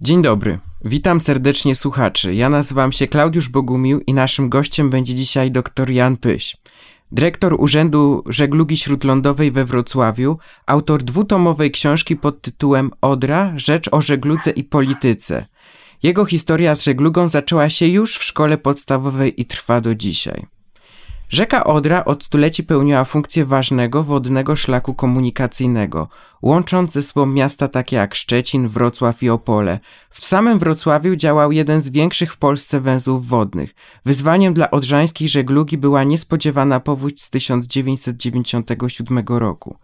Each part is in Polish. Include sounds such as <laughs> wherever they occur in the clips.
Dzień dobry, witam serdecznie słuchaczy. Ja nazywam się Klaudiusz Bogumił i naszym gościem będzie dzisiaj dr Jan Pyś. Dyrektor Urzędu Żeglugi Śródlądowej we Wrocławiu, autor dwutomowej książki pod tytułem Odra – Rzecz o żegludze i polityce. Jego historia z żeglugą zaczęła się już w szkole podstawowej i trwa do dzisiaj. Rzeka Odra od stuleci pełniła funkcję ważnego wodnego szlaku komunikacyjnego, łącząc ze sobą miasta takie jak Szczecin, Wrocław i Opole. W samym Wrocławiu działał jeden z większych w Polsce węzłów wodnych. Wyzwaniem dla odrzańskiej żeglugi była niespodziewana powódź z 1997 roku.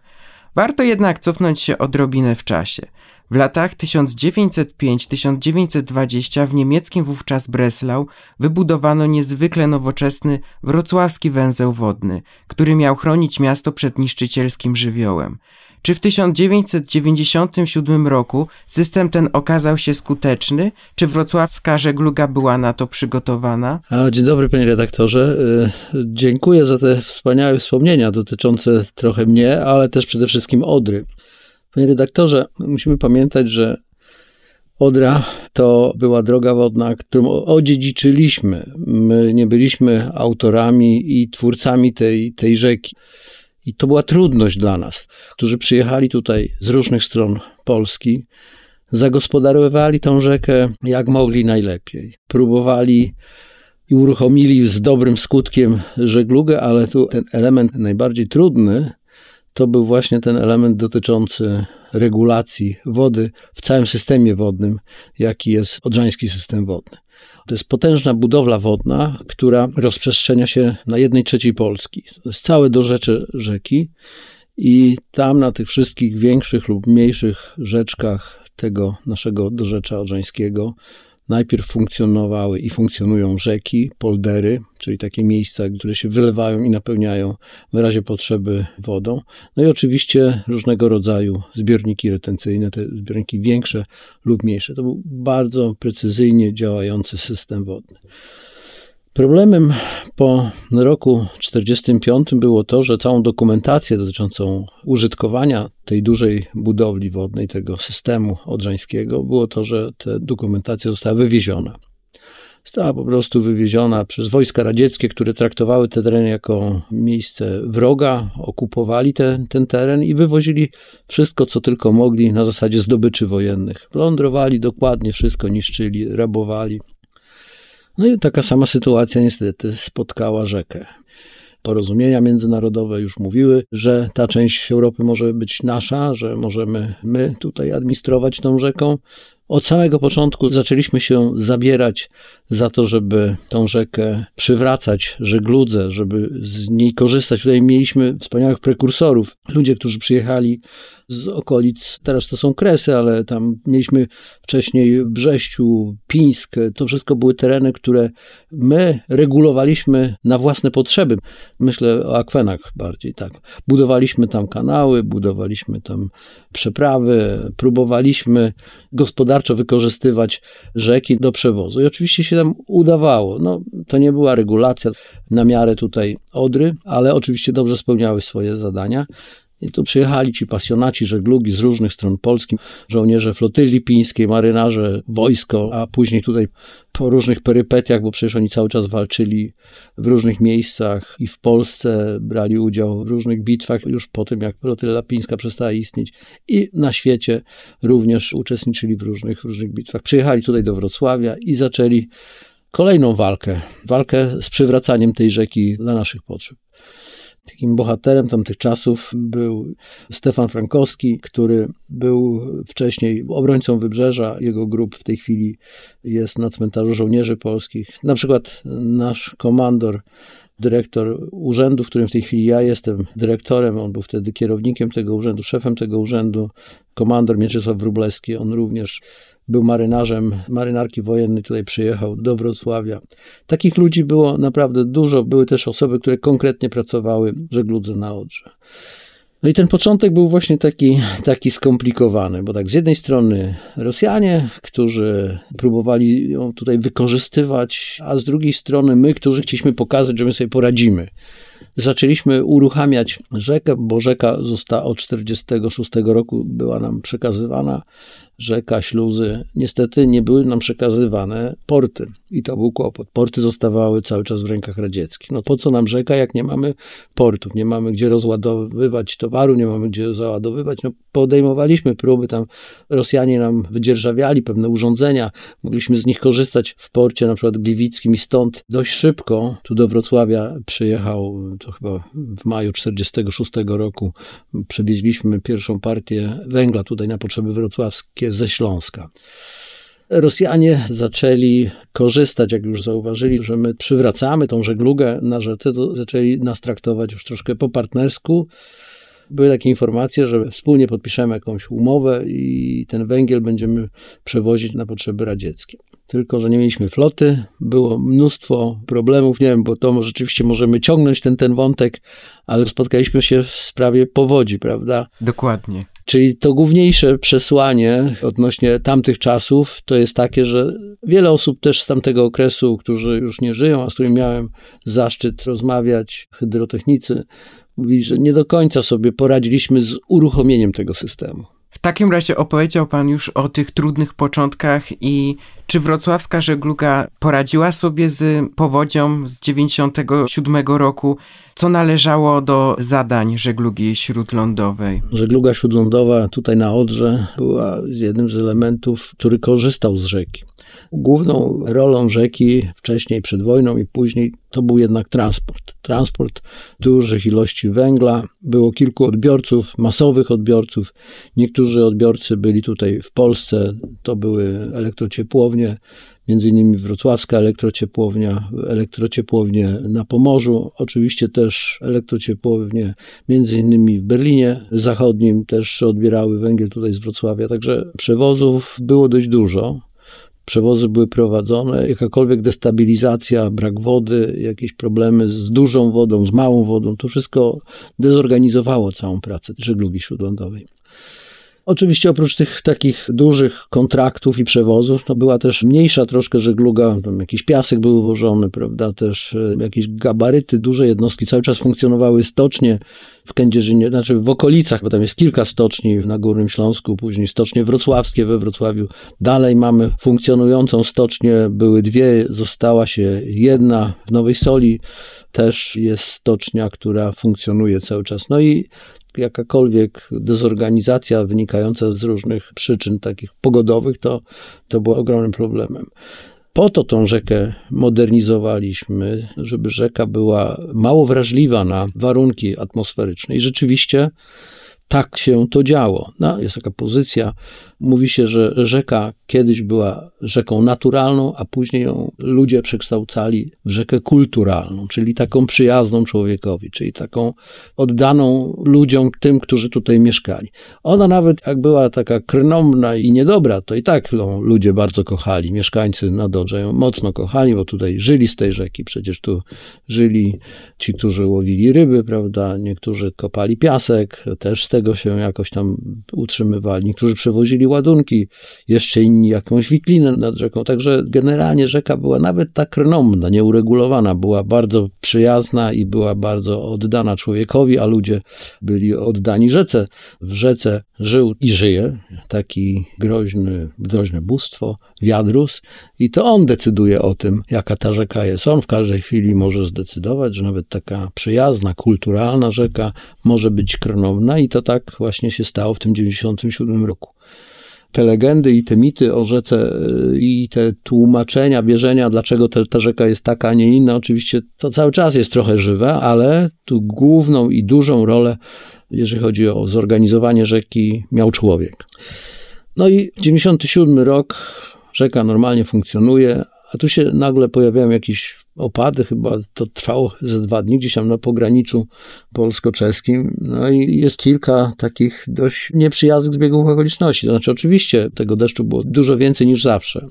Warto jednak cofnąć się odrobinę w czasie. W latach 1905-1920 w niemieckim wówczas Breslau wybudowano niezwykle nowoczesny wrocławski węzeł wodny, który miał chronić miasto przed niszczycielskim żywiołem. Czy w 1997 roku system ten okazał się skuteczny? Czy wrocławska żegluga była na to przygotowana? A, dzień dobry, panie redaktorze. Y, dziękuję za te wspaniałe wspomnienia dotyczące trochę mnie, ale też przede wszystkim Odry. Panie redaktorze, musimy pamiętać, że Odra to była droga wodna, którą odziedziczyliśmy. My nie byliśmy autorami i twórcami tej, tej rzeki. I to była trudność dla nas, którzy przyjechali tutaj z różnych stron Polski, zagospodarowywali tą rzekę jak mogli najlepiej. Próbowali i uruchomili z dobrym skutkiem żeglugę, ale tu ten element najbardziej trudny to był właśnie ten element dotyczący regulacji wody w całym systemie wodnym, jaki jest odrzański system wodny. To jest potężna budowla wodna, która rozprzestrzenia się na jednej trzeciej Polski. To jest całe dorzecze rzeki i tam na tych wszystkich większych lub mniejszych rzeczkach tego naszego dorzecza odrzańskiego Najpierw funkcjonowały i funkcjonują rzeki, poldery, czyli takie miejsca, które się wylewają i napełniają w razie potrzeby wodą. No i oczywiście różnego rodzaju zbiorniki retencyjne, te zbiorniki większe lub mniejsze. To był bardzo precyzyjnie działający system wodny. Problemem po roku 1945 było to, że całą dokumentację dotyczącą użytkowania tej dużej budowli wodnej, tego systemu odrzańskiego, było to, że ta dokumentacja została wywieziona. Została po prostu wywieziona przez wojska radzieckie, które traktowały te tereny jako miejsce wroga, okupowali te, ten teren i wywozili wszystko, co tylko mogli na zasadzie zdobyczy wojennych. Plądrowali dokładnie wszystko, niszczyli, rabowali. No i taka sama sytuacja niestety spotkała rzekę. Porozumienia międzynarodowe już mówiły, że ta część Europy może być nasza, że możemy my tutaj administrować tą rzeką. Od samego początku zaczęliśmy się zabierać za to, żeby tą rzekę przywracać żegludze, żeby z niej korzystać. Tutaj mieliśmy wspaniałych prekursorów, ludzie, którzy przyjechali z okolic, teraz to są Kresy, ale tam mieliśmy wcześniej Brześciu, Pińsk, to wszystko były tereny, które my regulowaliśmy na własne potrzeby. Myślę o akwenach bardziej, tak. Budowaliśmy tam kanały, budowaliśmy tam przeprawy, próbowaliśmy gospodarczo wykorzystywać rzeki do przewozu i oczywiście się tam udawało. No, to nie była regulacja na miarę tutaj Odry, ale oczywiście dobrze spełniały swoje zadania. I tu przyjechali ci pasjonaci żeglugi z różnych stron Polski, żołnierze flotyli lipińskiej, marynarze, wojsko, a później tutaj po różnych perypetiach, bo przecież oni cały czas walczyli w różnych miejscach i w Polsce brali udział w różnych bitwach już po tym, jak flotyla lapińska przestała istnieć i na świecie również uczestniczyli w różnych, w różnych bitwach. Przyjechali tutaj do Wrocławia i zaczęli kolejną walkę, walkę z przywracaniem tej rzeki dla naszych potrzeb. Takim bohaterem tamtych czasów był Stefan Frankowski, który był wcześniej obrońcą wybrzeża. Jego grup w tej chwili jest na cmentarzu żołnierzy polskich. Na przykład nasz komandor dyrektor urzędu, w którym w tej chwili ja jestem dyrektorem, on był wtedy kierownikiem tego urzędu, szefem tego urzędu, komandor Mieczysław Wróblewski, on również był marynarzem marynarki wojennej, tutaj przyjechał do Wrocławia. Takich ludzi było naprawdę dużo. Były też osoby, które konkretnie pracowały w żegludze na Odrze. No i ten początek był właśnie taki, taki skomplikowany, bo tak z jednej strony Rosjanie, którzy próbowali ją tutaj wykorzystywać, a z drugiej strony my, którzy chcieliśmy pokazać, że my sobie poradzimy. Zaczęliśmy uruchamiać rzekę, bo rzeka została od 1946 roku była nam przekazywana rzeka, śluzy, niestety nie były nam przekazywane porty. I to był kłopot. Porty zostawały cały czas w rękach radzieckich. No po co nam rzeka, jak nie mamy portów, nie mamy gdzie rozładowywać towaru, nie mamy gdzie załadowywać. No podejmowaliśmy próby, tam Rosjanie nam wydzierżawiali pewne urządzenia, mogliśmy z nich korzystać w porcie na przykład gliwickim i stąd dość szybko tu do Wrocławia przyjechał, to chyba w maju 46 roku, przewieźliśmy pierwszą partię węgla tutaj na potrzeby wrocławskie ze Śląska. Rosjanie zaczęli korzystać, jak już zauważyli, że my przywracamy tą żeglugę na rzece, to zaczęli nas traktować już troszkę po partnersku. Były takie informacje, że wspólnie podpiszemy jakąś umowę i ten węgiel będziemy przewozić na potrzeby radzieckie. Tylko, że nie mieliśmy floty, było mnóstwo problemów, nie wiem, bo to rzeczywiście możemy ciągnąć ten, ten wątek, ale spotkaliśmy się w sprawie powodzi, prawda? Dokładnie. Czyli to główniejsze przesłanie odnośnie tamtych czasów to jest takie, że wiele osób też z tamtego okresu, którzy już nie żyją, a z którymi miałem zaszczyt rozmawiać, hydrotechnicy, mówili, że nie do końca sobie poradziliśmy z uruchomieniem tego systemu. W takim razie opowiedział Pan już o tych trudnych początkach i czy wrocławska żegluga poradziła sobie z powodzią z 97 roku? Co należało do zadań żeglugi śródlądowej? Żegluga śródlądowa tutaj na Odrze była jednym z elementów, który korzystał z rzeki. Główną rolą rzeki wcześniej, przed wojną i później, to był jednak transport. Transport dużych ilości węgla. Było kilku odbiorców, masowych odbiorców. Niektórzy odbiorcy byli tutaj w Polsce, to były elektrociepłownie, między innymi wrocławska elektrociepłownia, elektrociepłownie na Pomorzu, oczywiście też elektrociepłownie między innymi w Berlinie Zachodnim też odbierały węgiel tutaj z Wrocławia, także przewozów było dość dużo przewozy były prowadzone, jakakolwiek destabilizacja, brak wody, jakieś problemy z dużą wodą, z małą wodą, to wszystko dezorganizowało całą pracę żeglugi śródlądowej. Oczywiście oprócz tych takich dużych kontraktów i przewozów, no była też mniejsza troszkę żegluga, tam jakiś piasek był uwożony, prawda, też e, jakieś gabaryty, duże jednostki, cały czas funkcjonowały stocznie w Kędzierzynie, znaczy w okolicach, bo tam jest kilka stoczni na Górnym Śląsku, później stocznie wrocławskie we Wrocławiu. Dalej mamy funkcjonującą stocznię, były dwie, została się jedna w Nowej Soli, też jest stocznia, która funkcjonuje cały czas. No i jakakolwiek dezorganizacja wynikająca z różnych przyczyn takich pogodowych, to, to było ogromnym problemem. Po to tą rzekę modernizowaliśmy, żeby rzeka była mało wrażliwa na warunki atmosferyczne. I rzeczywiście tak się to działo. No, jest taka pozycja, mówi się, że rzeka kiedyś była rzeką naturalną, a później ją ludzie przekształcali w rzekę kulturalną, czyli taką przyjazną człowiekowi, czyli taką oddaną ludziom, tym, którzy tutaj mieszkali. Ona nawet jak była taka krnomna i niedobra, to i tak ją ludzie bardzo kochali. Mieszkańcy na Dodrze ją mocno kochali, bo tutaj żyli z tej rzeki. Przecież tu żyli ci, którzy łowili ryby, prawda? Niektórzy kopali piasek, też z tego się jakoś tam utrzymywali. Niektórzy przewozili ładunki, jeszcze inni jakąś wiklinę nad rzeką. Także generalnie rzeka była nawet tak renomna, nieuregulowana, była bardzo przyjazna i była bardzo oddana człowiekowi, a ludzie byli oddani rzece. W rzece żył i żyje taki groźny, groźne bóstwo, wiadrus i to on decyduje o tym, jaka ta rzeka jest. On w każdej chwili może zdecydować, że nawet taka przyjazna, kulturalna rzeka może być kronowna i to tak właśnie się stało w tym 97 roku te legendy i te mity o rzece y, i te tłumaczenia, wierzenia, dlaczego te, ta rzeka jest taka, a nie inna, oczywiście to cały czas jest trochę żywe, ale tu główną i dużą rolę, jeżeli chodzi o zorganizowanie rzeki, miał człowiek. No i 97 rok, rzeka normalnie funkcjonuje, a tu się nagle pojawiają jakieś opady, chyba to trwało ze dwa dni, gdzieś tam na pograniczu polsko-czeskim. No i jest kilka takich dość nieprzyjaznych zbiegów okoliczności. To znaczy, oczywiście tego deszczu było dużo więcej niż zawsze.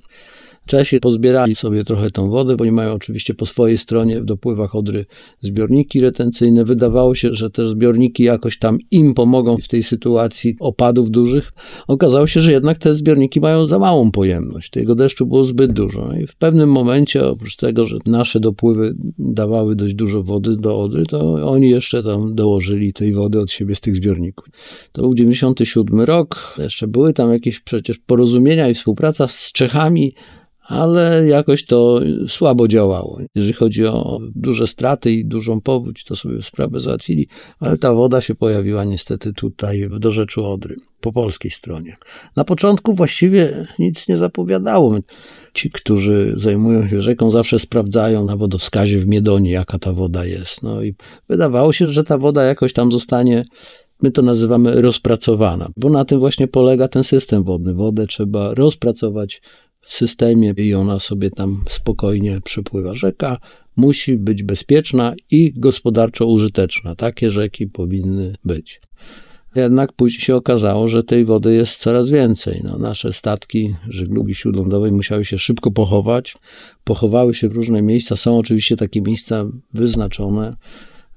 Czesi pozbierali sobie trochę tą wodę, bo oni mają oczywiście po swojej stronie w dopływach Odry zbiorniki retencyjne. Wydawało się, że te zbiorniki jakoś tam im pomogą w tej sytuacji opadów dużych. Okazało się, że jednak te zbiorniki mają za małą pojemność. Tego deszczu było zbyt dużo. I w pewnym momencie, oprócz tego, że nasze dopływy dawały dość dużo wody do Odry, to oni jeszcze tam dołożyli tej wody od siebie z tych zbiorników. To był 97 rok. Jeszcze były tam jakieś przecież porozumienia i współpraca z Czechami ale jakoś to słabo działało. Jeżeli chodzi o duże straty i dużą powódź, to sobie sprawę załatwili, ale ta woda się pojawiła niestety tutaj w dorzeczu Odry, po polskiej stronie. Na początku właściwie nic nie zapowiadało. Ci, którzy zajmują się rzeką, zawsze sprawdzają na wodowskazie w Miedonie, jaka ta woda jest. No i wydawało się, że ta woda jakoś tam zostanie My to nazywamy rozpracowana, bo na tym właśnie polega ten system wodny. Wodę trzeba rozpracować w systemie i ona sobie tam spokojnie przepływa. Rzeka musi być bezpieczna i gospodarczo użyteczna. Takie rzeki powinny być. Jednak później się okazało, że tej wody jest coraz więcej. No, nasze statki żeglugi śródlądowej musiały się szybko pochować. Pochowały się w różne miejsca. Są oczywiście takie miejsca wyznaczone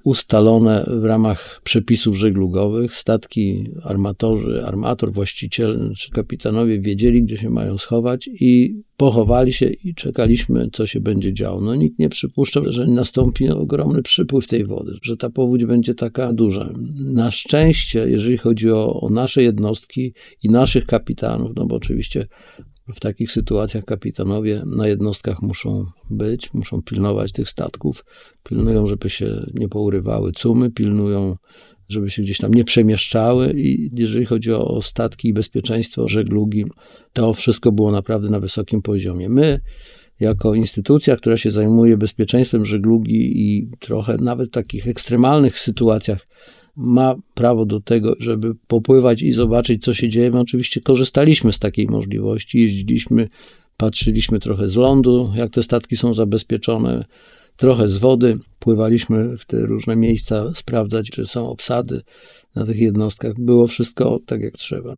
ustalone w ramach przepisów żeglugowych. Statki, armatorzy, armator, właściciel czy kapitanowie wiedzieli, gdzie się mają schować i pochowali się i czekaliśmy, co się będzie działo. No nikt nie przypuszczał, że nastąpi ogromny przypływ tej wody, że ta powódź będzie taka duża. Na szczęście, jeżeli chodzi o, o nasze jednostki i naszych kapitanów, no bo oczywiście w takich sytuacjach kapitanowie na jednostkach muszą być, muszą pilnować tych statków, pilnują, żeby się nie pourywały cumy, pilnują, żeby się gdzieś tam nie przemieszczały i jeżeli chodzi o statki i bezpieczeństwo żeglugi, to wszystko było naprawdę na wysokim poziomie. My jako instytucja, która się zajmuje bezpieczeństwem żeglugi i trochę nawet w takich ekstremalnych sytuacjach ma prawo do tego, żeby popływać i zobaczyć, co się dzieje. My oczywiście korzystaliśmy z takiej możliwości, jeździliśmy, patrzyliśmy trochę z lądu, jak te statki są zabezpieczone, trochę z wody, pływaliśmy w te różne miejsca, sprawdzać, czy są obsady na tych jednostkach. Było wszystko tak, jak trzeba.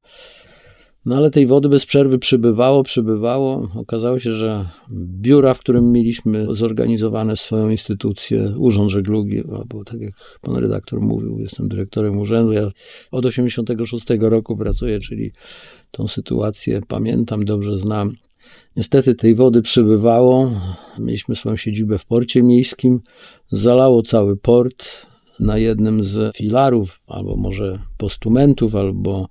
No ale tej wody bez przerwy przybywało, przybywało. Okazało się, że biura, w którym mieliśmy zorganizowane swoją instytucję, Urząd Żeglugi, bo tak jak pan redaktor mówił, jestem dyrektorem urzędu. Ja od 86 roku pracuję, czyli tą sytuację pamiętam, dobrze znam. Niestety tej wody przybywało. Mieliśmy swoją siedzibę w porcie miejskim. Zalało cały port na jednym z filarów, albo może postumentów, albo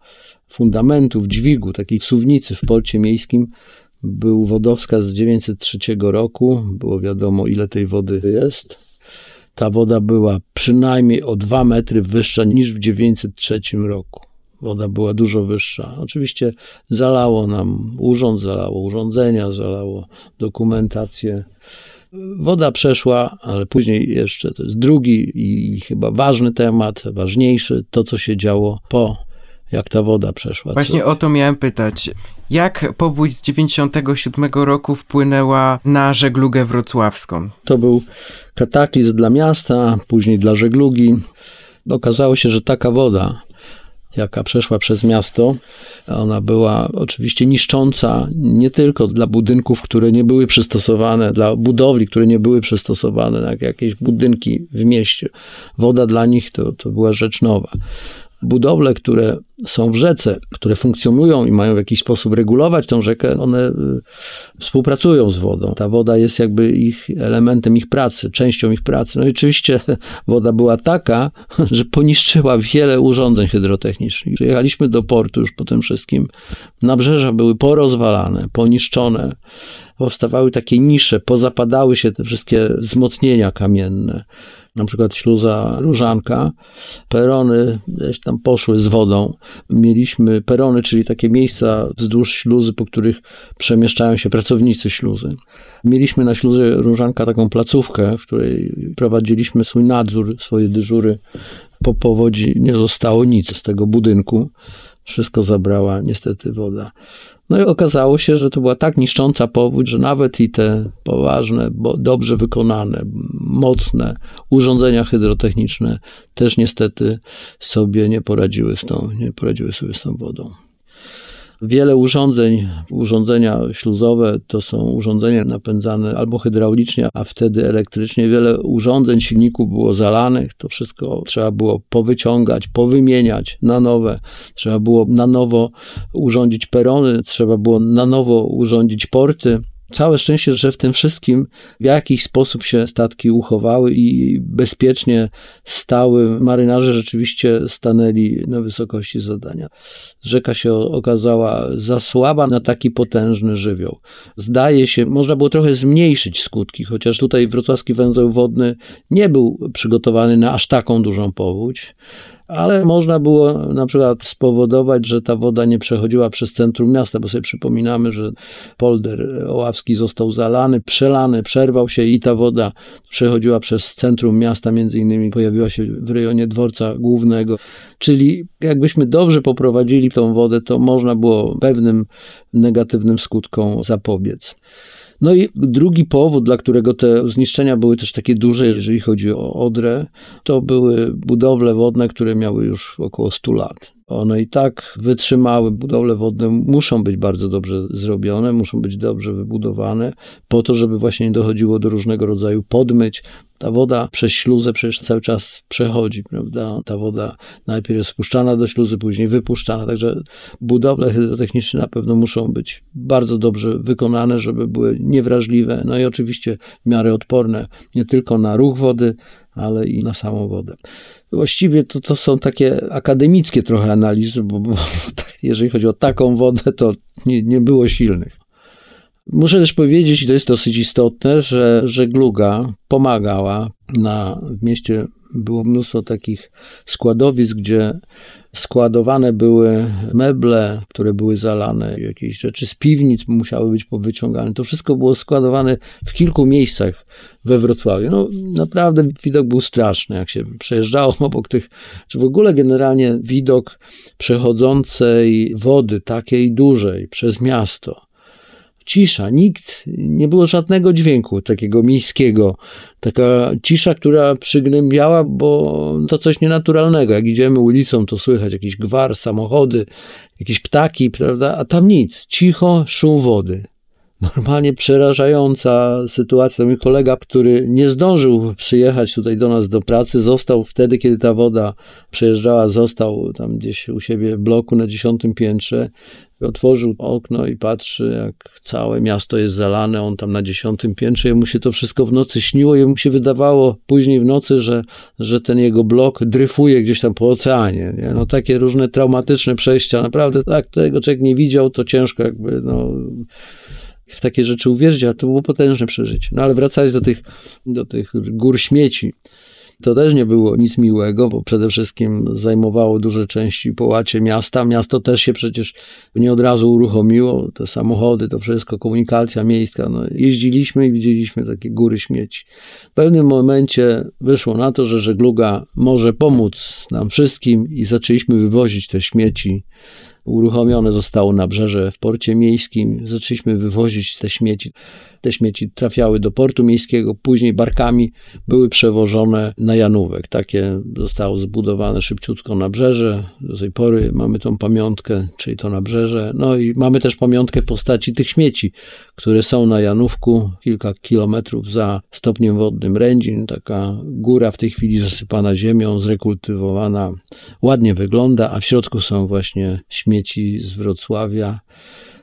fundamentów dźwigu, takiej suwnicy w porcie miejskim, był wodowskaz z 903 roku. Było wiadomo, ile tej wody jest. Ta woda była przynajmniej o 2 metry wyższa niż w 903 roku. Woda była dużo wyższa. Oczywiście zalało nam urząd, zalało urządzenia, zalało dokumentację. Woda przeszła, ale później jeszcze to jest drugi i chyba ważny temat, ważniejszy, to co się działo po jak ta woda przeszła. Właśnie o to miałem pytać. Jak powódź z 97 roku wpłynęła na żeglugę wrocławską? To był kataklizm dla miasta, później dla żeglugi. Okazało się, że taka woda, jaka przeszła przez miasto, ona była oczywiście niszcząca nie tylko dla budynków, które nie były przystosowane, dla budowli, które nie były przystosowane, jak jakieś budynki w mieście. Woda dla nich to, to była rzecz nowa budowle, które są w rzece, które funkcjonują i mają w jakiś sposób regulować tą rzekę, one y, współpracują z wodą. Ta woda jest jakby ich elementem ich pracy, częścią ich pracy. No i oczywiście <laughs> woda była taka, <laughs> że poniszczyła wiele urządzeń hydrotechnicznych. Przyjechaliśmy do portu już po tym wszystkim. Nabrzeża były porozwalane, poniszczone. Powstawały takie nisze, pozapadały się te wszystkie wzmocnienia kamienne na przykład śluza Różanka, perony tam poszły z wodą. Mieliśmy perony, czyli takie miejsca wzdłuż śluzy, po których przemieszczają się pracownicy śluzy. Mieliśmy na śluzie Różanka taką placówkę, w której prowadziliśmy swój nadzór, swoje dyżury. Po powodzi nie zostało nic z tego budynku. Wszystko zabrała niestety woda. No i okazało się, że to była tak niszcząca powódź, że nawet i te poważne, dobrze wykonane, mocne urządzenia hydrotechniczne też niestety sobie nie poradziły z tą, nie poradziły sobie z tą wodą. Wiele urządzeń, urządzenia śluzowe to są urządzenia napędzane albo hydraulicznie, a wtedy elektrycznie. Wiele urządzeń, silników było zalanych. To wszystko trzeba było powyciągać, powymieniać na nowe. Trzeba było na nowo urządzić perony, trzeba było na nowo urządzić porty. Całe szczęście, że w tym wszystkim w jakiś sposób się statki uchowały i bezpiecznie stały. Marynarze rzeczywiście stanęli na wysokości zadania. Rzeka się okazała za słaba na taki potężny żywioł. Zdaje się, można było trochę zmniejszyć skutki, chociaż tutaj wrocławski węzeł wodny nie był przygotowany na aż taką dużą powódź ale można było na przykład spowodować, że ta woda nie przechodziła przez centrum miasta, bo sobie przypominamy, że polder oławski został zalany, przelany, przerwał się i ta woda przechodziła przez centrum miasta, między innymi pojawiła się w rejonie dworca głównego. Czyli jakbyśmy dobrze poprowadzili tą wodę, to można było pewnym negatywnym skutkom zapobiec. No i drugi powód, dla którego te zniszczenia były też takie duże, jeżeli chodzi o Odrę, to były budowle wodne, które miały już około 100 lat. One i tak wytrzymały, budowle wodne muszą być bardzo dobrze zrobione, muszą być dobrze wybudowane, po to, żeby właśnie nie dochodziło do różnego rodzaju podmyć. Ta woda przez śluzę przecież cały czas przechodzi, prawda? Ta woda najpierw jest wpuszczana do śluzy, później wypuszczana, także budowle hydrotechniczne na pewno muszą być bardzo dobrze wykonane, żeby były niewrażliwe, no i oczywiście w miarę odporne nie tylko na ruch wody, ale i na samą wodę. Właściwie to, to są takie akademickie trochę analizy, bo, bo <laughs> jeżeli chodzi o taką wodę, to nie, nie było silnych. Muszę też powiedzieć, i to jest dosyć istotne, że żegluga pomagała. Na, w mieście było mnóstwo takich składowisk, gdzie składowane były meble, które były zalane, jakieś rzeczy z piwnic musiały być powyciągane. To wszystko było składowane w kilku miejscach we Wrocławiu. No, naprawdę widok był straszny, jak się przejeżdżało <laughs> obok tych, czy w ogóle generalnie widok przechodzącej wody takiej dużej przez miasto cisza, nikt, nie było żadnego dźwięku takiego miejskiego. Taka cisza, która przygnębiała, bo to coś nienaturalnego. Jak idziemy ulicą, to słychać jakiś gwar, samochody, jakieś ptaki, prawda? A tam nic, cicho, szum wody. Normalnie przerażająca sytuacja. Mój kolega, który nie zdążył przyjechać tutaj do nas do pracy, został wtedy, kiedy ta woda przejeżdżała, został tam gdzieś u siebie w bloku na dziesiątym piętrze Otworzył okno i patrzy, jak całe miasto jest zalane, on tam na dziesiątym piętrze, jemu się to wszystko w nocy śniło, jemu się wydawało później w nocy, że, że ten jego blok dryfuje gdzieś tam po oceanie. Nie? No takie różne traumatyczne przejścia, naprawdę tak, tego człowiek nie widział, to ciężko jakby, no w takie rzeczy uwierzyć, a to było potężne przeżycie. No ale wracając do tych, do tych gór śmieci, to też nie było nic miłego, bo przede wszystkim zajmowało duże części połacie miasta. Miasto też się przecież nie od razu uruchomiło, te samochody, to wszystko, komunikacja miejska. No, jeździliśmy i widzieliśmy takie góry śmieci. W pewnym momencie wyszło na to, że żegluga może pomóc nam wszystkim i zaczęliśmy wywozić te śmieci uruchomione zostało nabrzeże w porcie miejskim. Zaczęliśmy wywozić te śmieci. Te śmieci trafiały do portu miejskiego, później barkami były przewożone na Janówek. Takie zostało zbudowane szybciutko nabrzeże. Do tej pory mamy tą pamiątkę, czyli to nabrzeże. No i mamy też pamiątkę w postaci tych śmieci, które są na Janówku, kilka kilometrów za stopniem wodnym Rędzin. Taka góra w tej chwili zasypana ziemią, zrekultywowana. Ładnie wygląda, a w środku są właśnie śmieci z Wrocławia.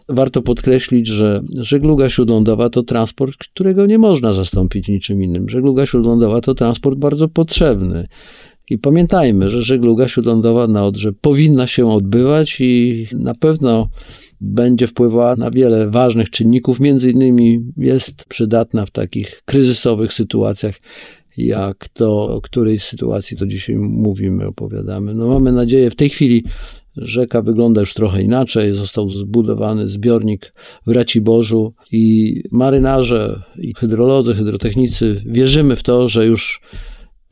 Warto podkreślić, że żegluga śródlądowa to transport, którego nie można zastąpić niczym innym. Żegluga śródlądowa to transport bardzo potrzebny. I pamiętajmy, że żegluga śródlądowa na Odrze powinna się odbywać i na pewno będzie wpływała na wiele ważnych czynników, między innymi jest przydatna w takich kryzysowych sytuacjach, jak to, o której sytuacji to dzisiaj mówimy, opowiadamy. No mamy nadzieję, w tej chwili Rzeka wygląda już trochę inaczej. Został zbudowany zbiornik w Raciborzu i marynarze, i hydrolodzy, hydrotechnicy wierzymy w to, że już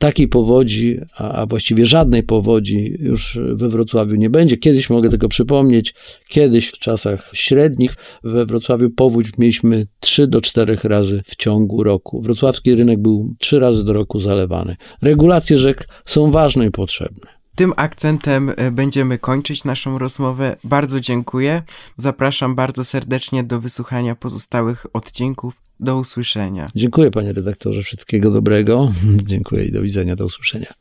takiej powodzi, a, właściwie żadnej powodzi już we Wrocławiu nie będzie. Kiedyś mogę tego przypomnieć, kiedyś w czasach średnich we Wrocławiu powódź mieliśmy 3 do 4 razy w ciągu roku. Wrocławski rynek był 3 razy do roku zalewany. Regulacje rzek są ważne i potrzebne. Tym akcentem e, będziemy kończyć naszą rozmowę. Bardzo dziękuję. Zapraszam bardzo serdecznie do wysłuchania pozostałych odcinków. Do usłyszenia. Dziękuję panie redaktorze, wszystkiego dobrego. <laughs> Dziękuję i do widzenia, do usłyszenia.